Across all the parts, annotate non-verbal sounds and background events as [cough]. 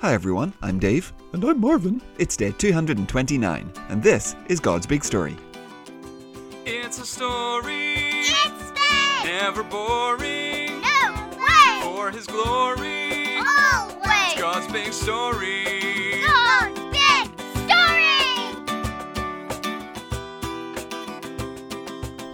Hi everyone, I'm Dave. And I'm Marvin. It's day 229, and this is God's Big Story. It's a story, It's big! never boring. No way! For His glory, Always! It's God's big story. God's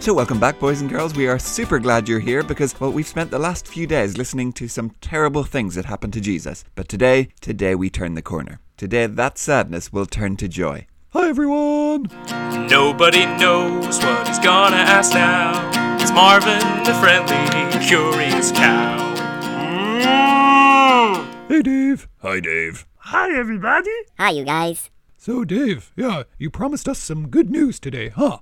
So, welcome back, boys and girls. We are super glad you're here because, well, we've spent the last few days listening to some terrible things that happened to Jesus. But today, today we turn the corner. Today, that sadness will turn to joy. Hi, everyone. Nobody knows what he's gonna ask now. It's Marvin, the friendly, curious cow. Mm. Hey, Dave. Hi, Dave. Hi, everybody. Hi, you guys. So, Dave, yeah, you promised us some good news today, huh?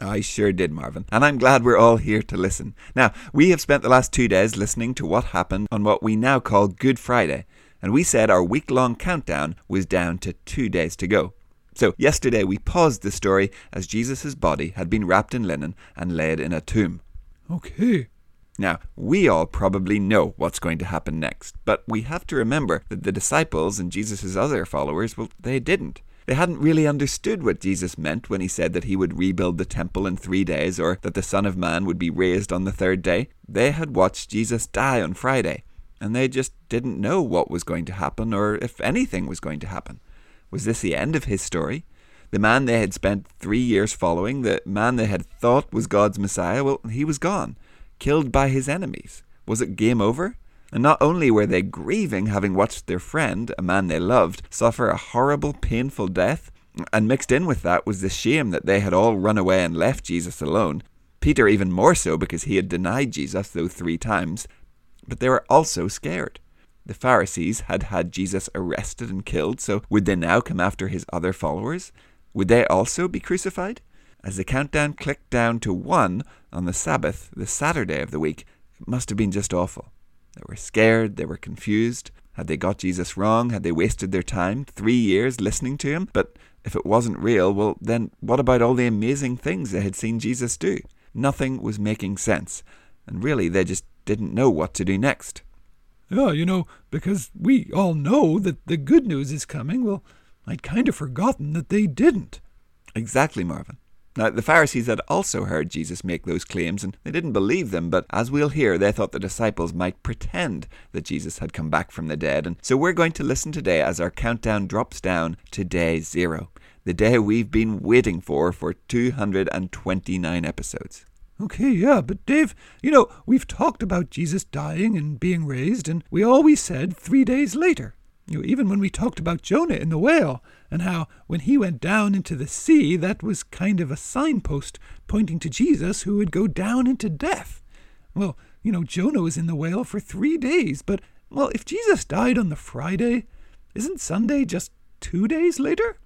I sure did, Marvin. And I'm glad we're all here to listen. Now, we have spent the last two days listening to what happened on what we now call Good Friday. And we said our week long countdown was down to two days to go. So, yesterday we paused the story as Jesus' body had been wrapped in linen and laid in a tomb. Okay. Now, we all probably know what's going to happen next, but we have to remember that the disciples and Jesus' other followers, well, they didn't. They hadn't really understood what Jesus meant when he said that he would rebuild the temple in three days or that the Son of Man would be raised on the third day. They had watched Jesus die on Friday, and they just didn't know what was going to happen or if anything was going to happen. Was this the end of his story? The man they had spent three years following, the man they had thought was God's Messiah, well, he was gone, killed by his enemies. Was it game over? And not only were they grieving having watched their friend, a man they loved, suffer a horrible, painful death, and mixed in with that was the shame that they had all run away and left Jesus alone. Peter even more so because he had denied Jesus, though three times. But they were also scared. The Pharisees had had Jesus arrested and killed, so would they now come after his other followers? Would they also be crucified? As the countdown clicked down to one on the Sabbath, the Saturday of the week, it must have been just awful. They were scared, they were confused. Had they got Jesus wrong? Had they wasted their time? Three years listening to him? But if it wasn't real, well, then what about all the amazing things they had seen Jesus do? Nothing was making sense, and really they just didn't know what to do next. Yeah, you know, because we all know that the good news is coming, well, I'd kind of forgotten that they didn't. Exactly, Marvin. Now, the Pharisees had also heard Jesus make those claims, and they didn't believe them, but as we'll hear, they thought the disciples might pretend that Jesus had come back from the dead. And so we're going to listen today as our countdown drops down to day zero, the day we've been waiting for for 229 episodes. Okay, yeah, but Dave, you know, we've talked about Jesus dying and being raised, and we always said three days later. You know, even when we talked about Jonah in the whale, and how when he went down into the sea, that was kind of a signpost pointing to Jesus who would go down into death. Well, you know, Jonah was in the whale for three days, but, well, if Jesus died on the Friday, isn't Sunday just two days later?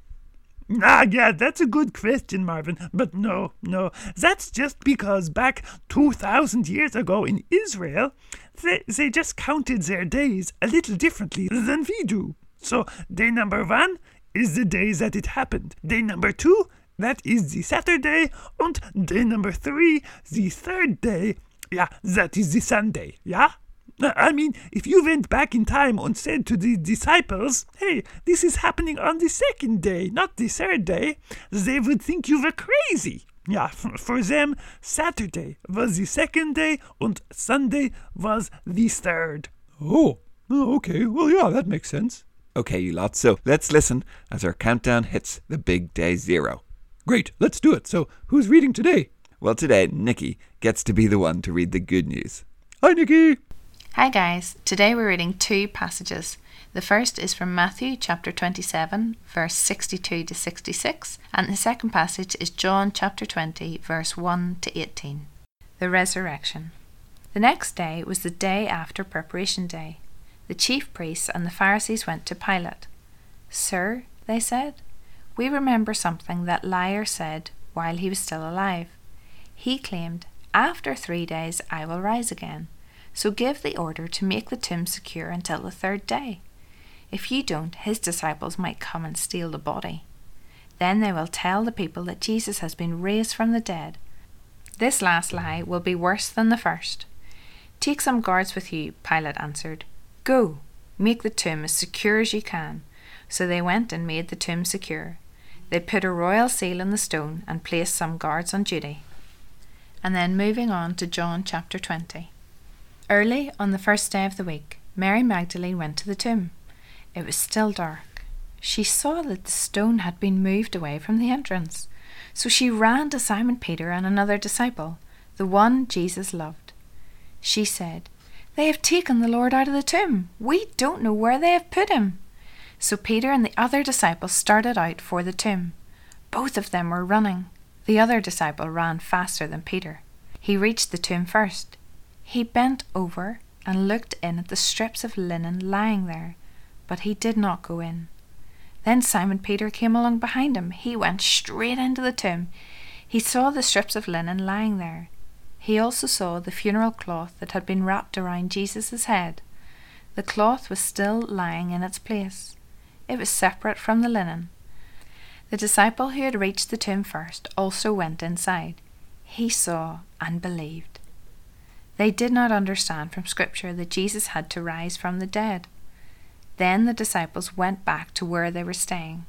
Ah, yeah, that's a good question, Marvin. But no, no, that's just because back 2,000 years ago in Israel, they, they just counted their days a little differently than we do. So, day number one is the day that it happened. Day number two, that is the Saturday. And day number three, the third day, yeah, that is the Sunday, yeah? I mean, if you went back in time and said to the disciples, hey, this is happening on the second day, not the third day, they would think you were crazy. Yeah, for them, Saturday was the second day and Sunday was the third. Oh, oh okay. Well, yeah, that makes sense. Okay, you lot, so let's listen as our countdown hits the big day zero. Great, let's do it. So, who's reading today? Well, today, Nikki gets to be the one to read the good news. Hi, Nikki. Hi guys, today we're reading two passages. The first is from Matthew chapter 27, verse 62 to 66, and the second passage is John chapter 20, verse 1 to 18. The resurrection. The next day was the day after preparation day. The chief priests and the Pharisees went to Pilate. Sir, they said, we remember something that liar said while he was still alive. He claimed, After three days I will rise again. So give the order to make the tomb secure until the third day. If you don't, his disciples might come and steal the body. Then they will tell the people that Jesus has been raised from the dead. This last lie will be worse than the first. Take some guards with you, Pilate answered. Go. Make the tomb as secure as you can. So they went and made the tomb secure. They put a royal seal on the stone and placed some guards on duty. And then moving on to John chapter 20. Early on the first day of the week, Mary Magdalene went to the tomb. It was still dark. She saw that the stone had been moved away from the entrance. So she ran to Simon Peter and another disciple, the one Jesus loved. She said, They have taken the Lord out of the tomb. We don't know where they have put him. So Peter and the other disciple started out for the tomb. Both of them were running. The other disciple ran faster than Peter. He reached the tomb first. He bent over and looked in at the strips of linen lying there, but he did not go in. Then Simon Peter came along behind him. He went straight into the tomb. He saw the strips of linen lying there. He also saw the funeral cloth that had been wrapped around Jesus' head. The cloth was still lying in its place. It was separate from the linen. The disciple who had reached the tomb first also went inside. He saw and believed. They did not understand from Scripture that Jesus had to rise from the dead. Then the disciples went back to where they were staying.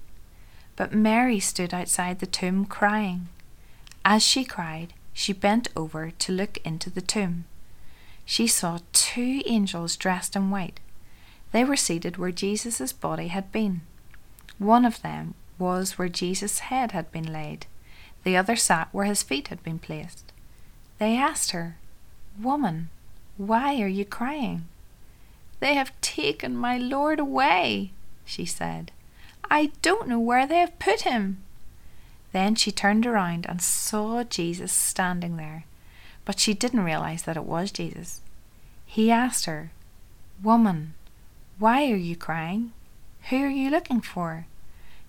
But Mary stood outside the tomb crying. As she cried, she bent over to look into the tomb. She saw two angels dressed in white. They were seated where Jesus' body had been. One of them was where Jesus' head had been laid, the other sat where his feet had been placed. They asked her, Woman, why are you crying? They have taken my Lord away, she said. I don't know where they have put him. Then she turned around and saw Jesus standing there, but she didn't realize that it was Jesus. He asked her, Woman, why are you crying? Who are you looking for?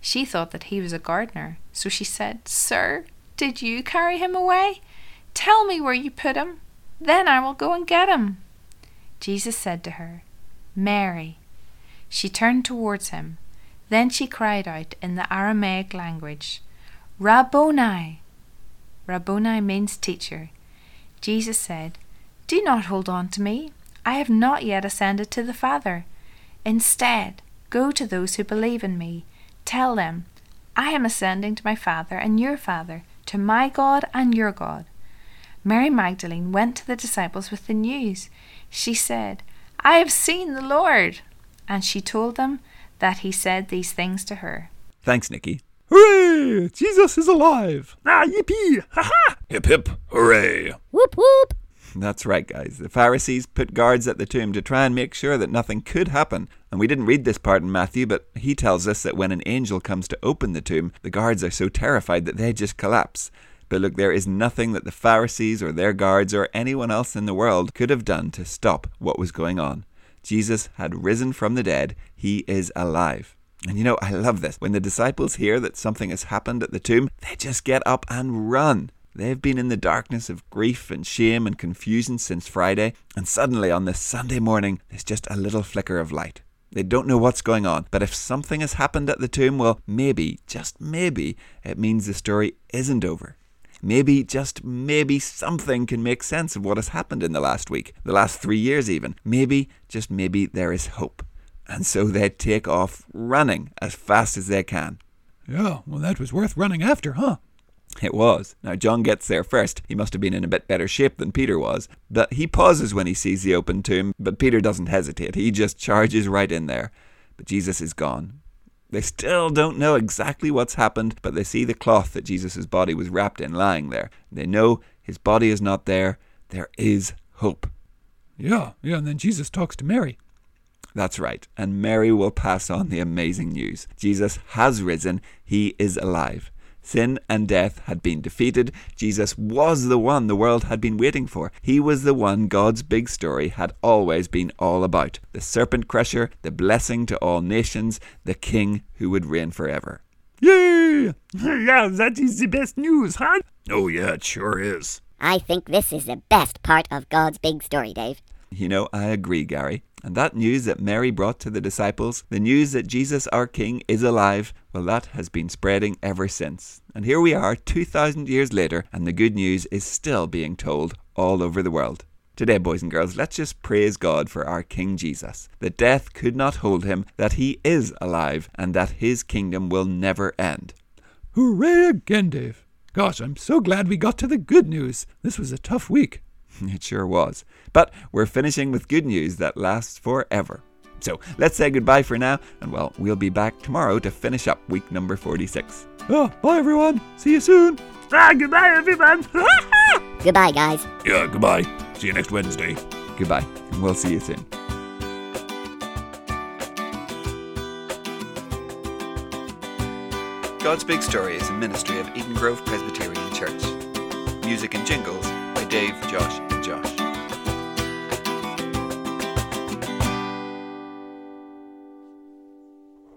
She thought that he was a gardener, so she said, Sir, did you carry him away? Tell me where you put him, then I will go and get him. Jesus said to her, Mary. She turned towards him. Then she cried out in the Aramaic language, Rabboni. Rabboni means teacher. Jesus said, Do not hold on to me. I have not yet ascended to the Father. Instead, go to those who believe in me. Tell them, I am ascending to my Father and your Father, to my God and your God. Mary Magdalene went to the disciples with the news. She said, I have seen the Lord. And she told them that he said these things to her. Thanks, Nikki. Hooray! Jesus is alive! Ah, yippee! Ha ha! Hip hip, hooray! Whoop whoop. That's right, guys. The Pharisees put guards at the tomb to try and make sure that nothing could happen. And we didn't read this part in Matthew, but he tells us that when an angel comes to open the tomb, the guards are so terrified that they just collapse. But look, there is nothing that the Pharisees or their guards or anyone else in the world could have done to stop what was going on. Jesus had risen from the dead. He is alive. And you know, I love this. When the disciples hear that something has happened at the tomb, they just get up and run. They've been in the darkness of grief and shame and confusion since Friday, and suddenly on this Sunday morning, there's just a little flicker of light. They don't know what's going on, but if something has happened at the tomb, well, maybe, just maybe, it means the story isn't over. Maybe, just maybe, something can make sense of what has happened in the last week, the last three years even. Maybe, just maybe, there is hope. And so they take off running as fast as they can. Yeah, well, that was worth running after, huh? It was. Now, John gets there first. He must have been in a bit better shape than Peter was. But he pauses when he sees the open tomb, but Peter doesn't hesitate. He just charges right in there. But Jesus is gone. They still don't know exactly what's happened, but they see the cloth that Jesus' body was wrapped in lying there. They know his body is not there. There is hope. Yeah, yeah, and then Jesus talks to Mary. That's right. And Mary will pass on the amazing news. Jesus has risen. He is alive. Sin and death had been defeated. Jesus was the one the world had been waiting for. He was the one God's big story had always been all about the serpent crusher, the blessing to all nations, the king who would reign forever. Yay! [laughs] Yeah, that is the best news, huh? Oh, yeah, it sure is. I think this is the best part of God's big story, Dave. You know, I agree, Gary. And that news that Mary brought to the disciples, the news that Jesus our King is alive, well, that has been spreading ever since. And here we are, 2,000 years later, and the good news is still being told all over the world. Today, boys and girls, let's just praise God for our King Jesus, that death could not hold him, that he is alive, and that his kingdom will never end. Hooray again, Dave. Gosh, I'm so glad we got to the good news. This was a tough week. [laughs] It sure was. But we're finishing with good news that lasts forever. So let's say goodbye for now, and well, we'll be back tomorrow to finish up week number 46. Oh, bye everyone. See you soon. Ah, goodbye, everyone. [laughs] Goodbye, guys. yeah, goodbye. See you next Wednesday. Goodbye, and we'll see you soon. God's Big Story is a ministry of Eden Grove Presbyterian Church. Music and jingles by Dave, Josh.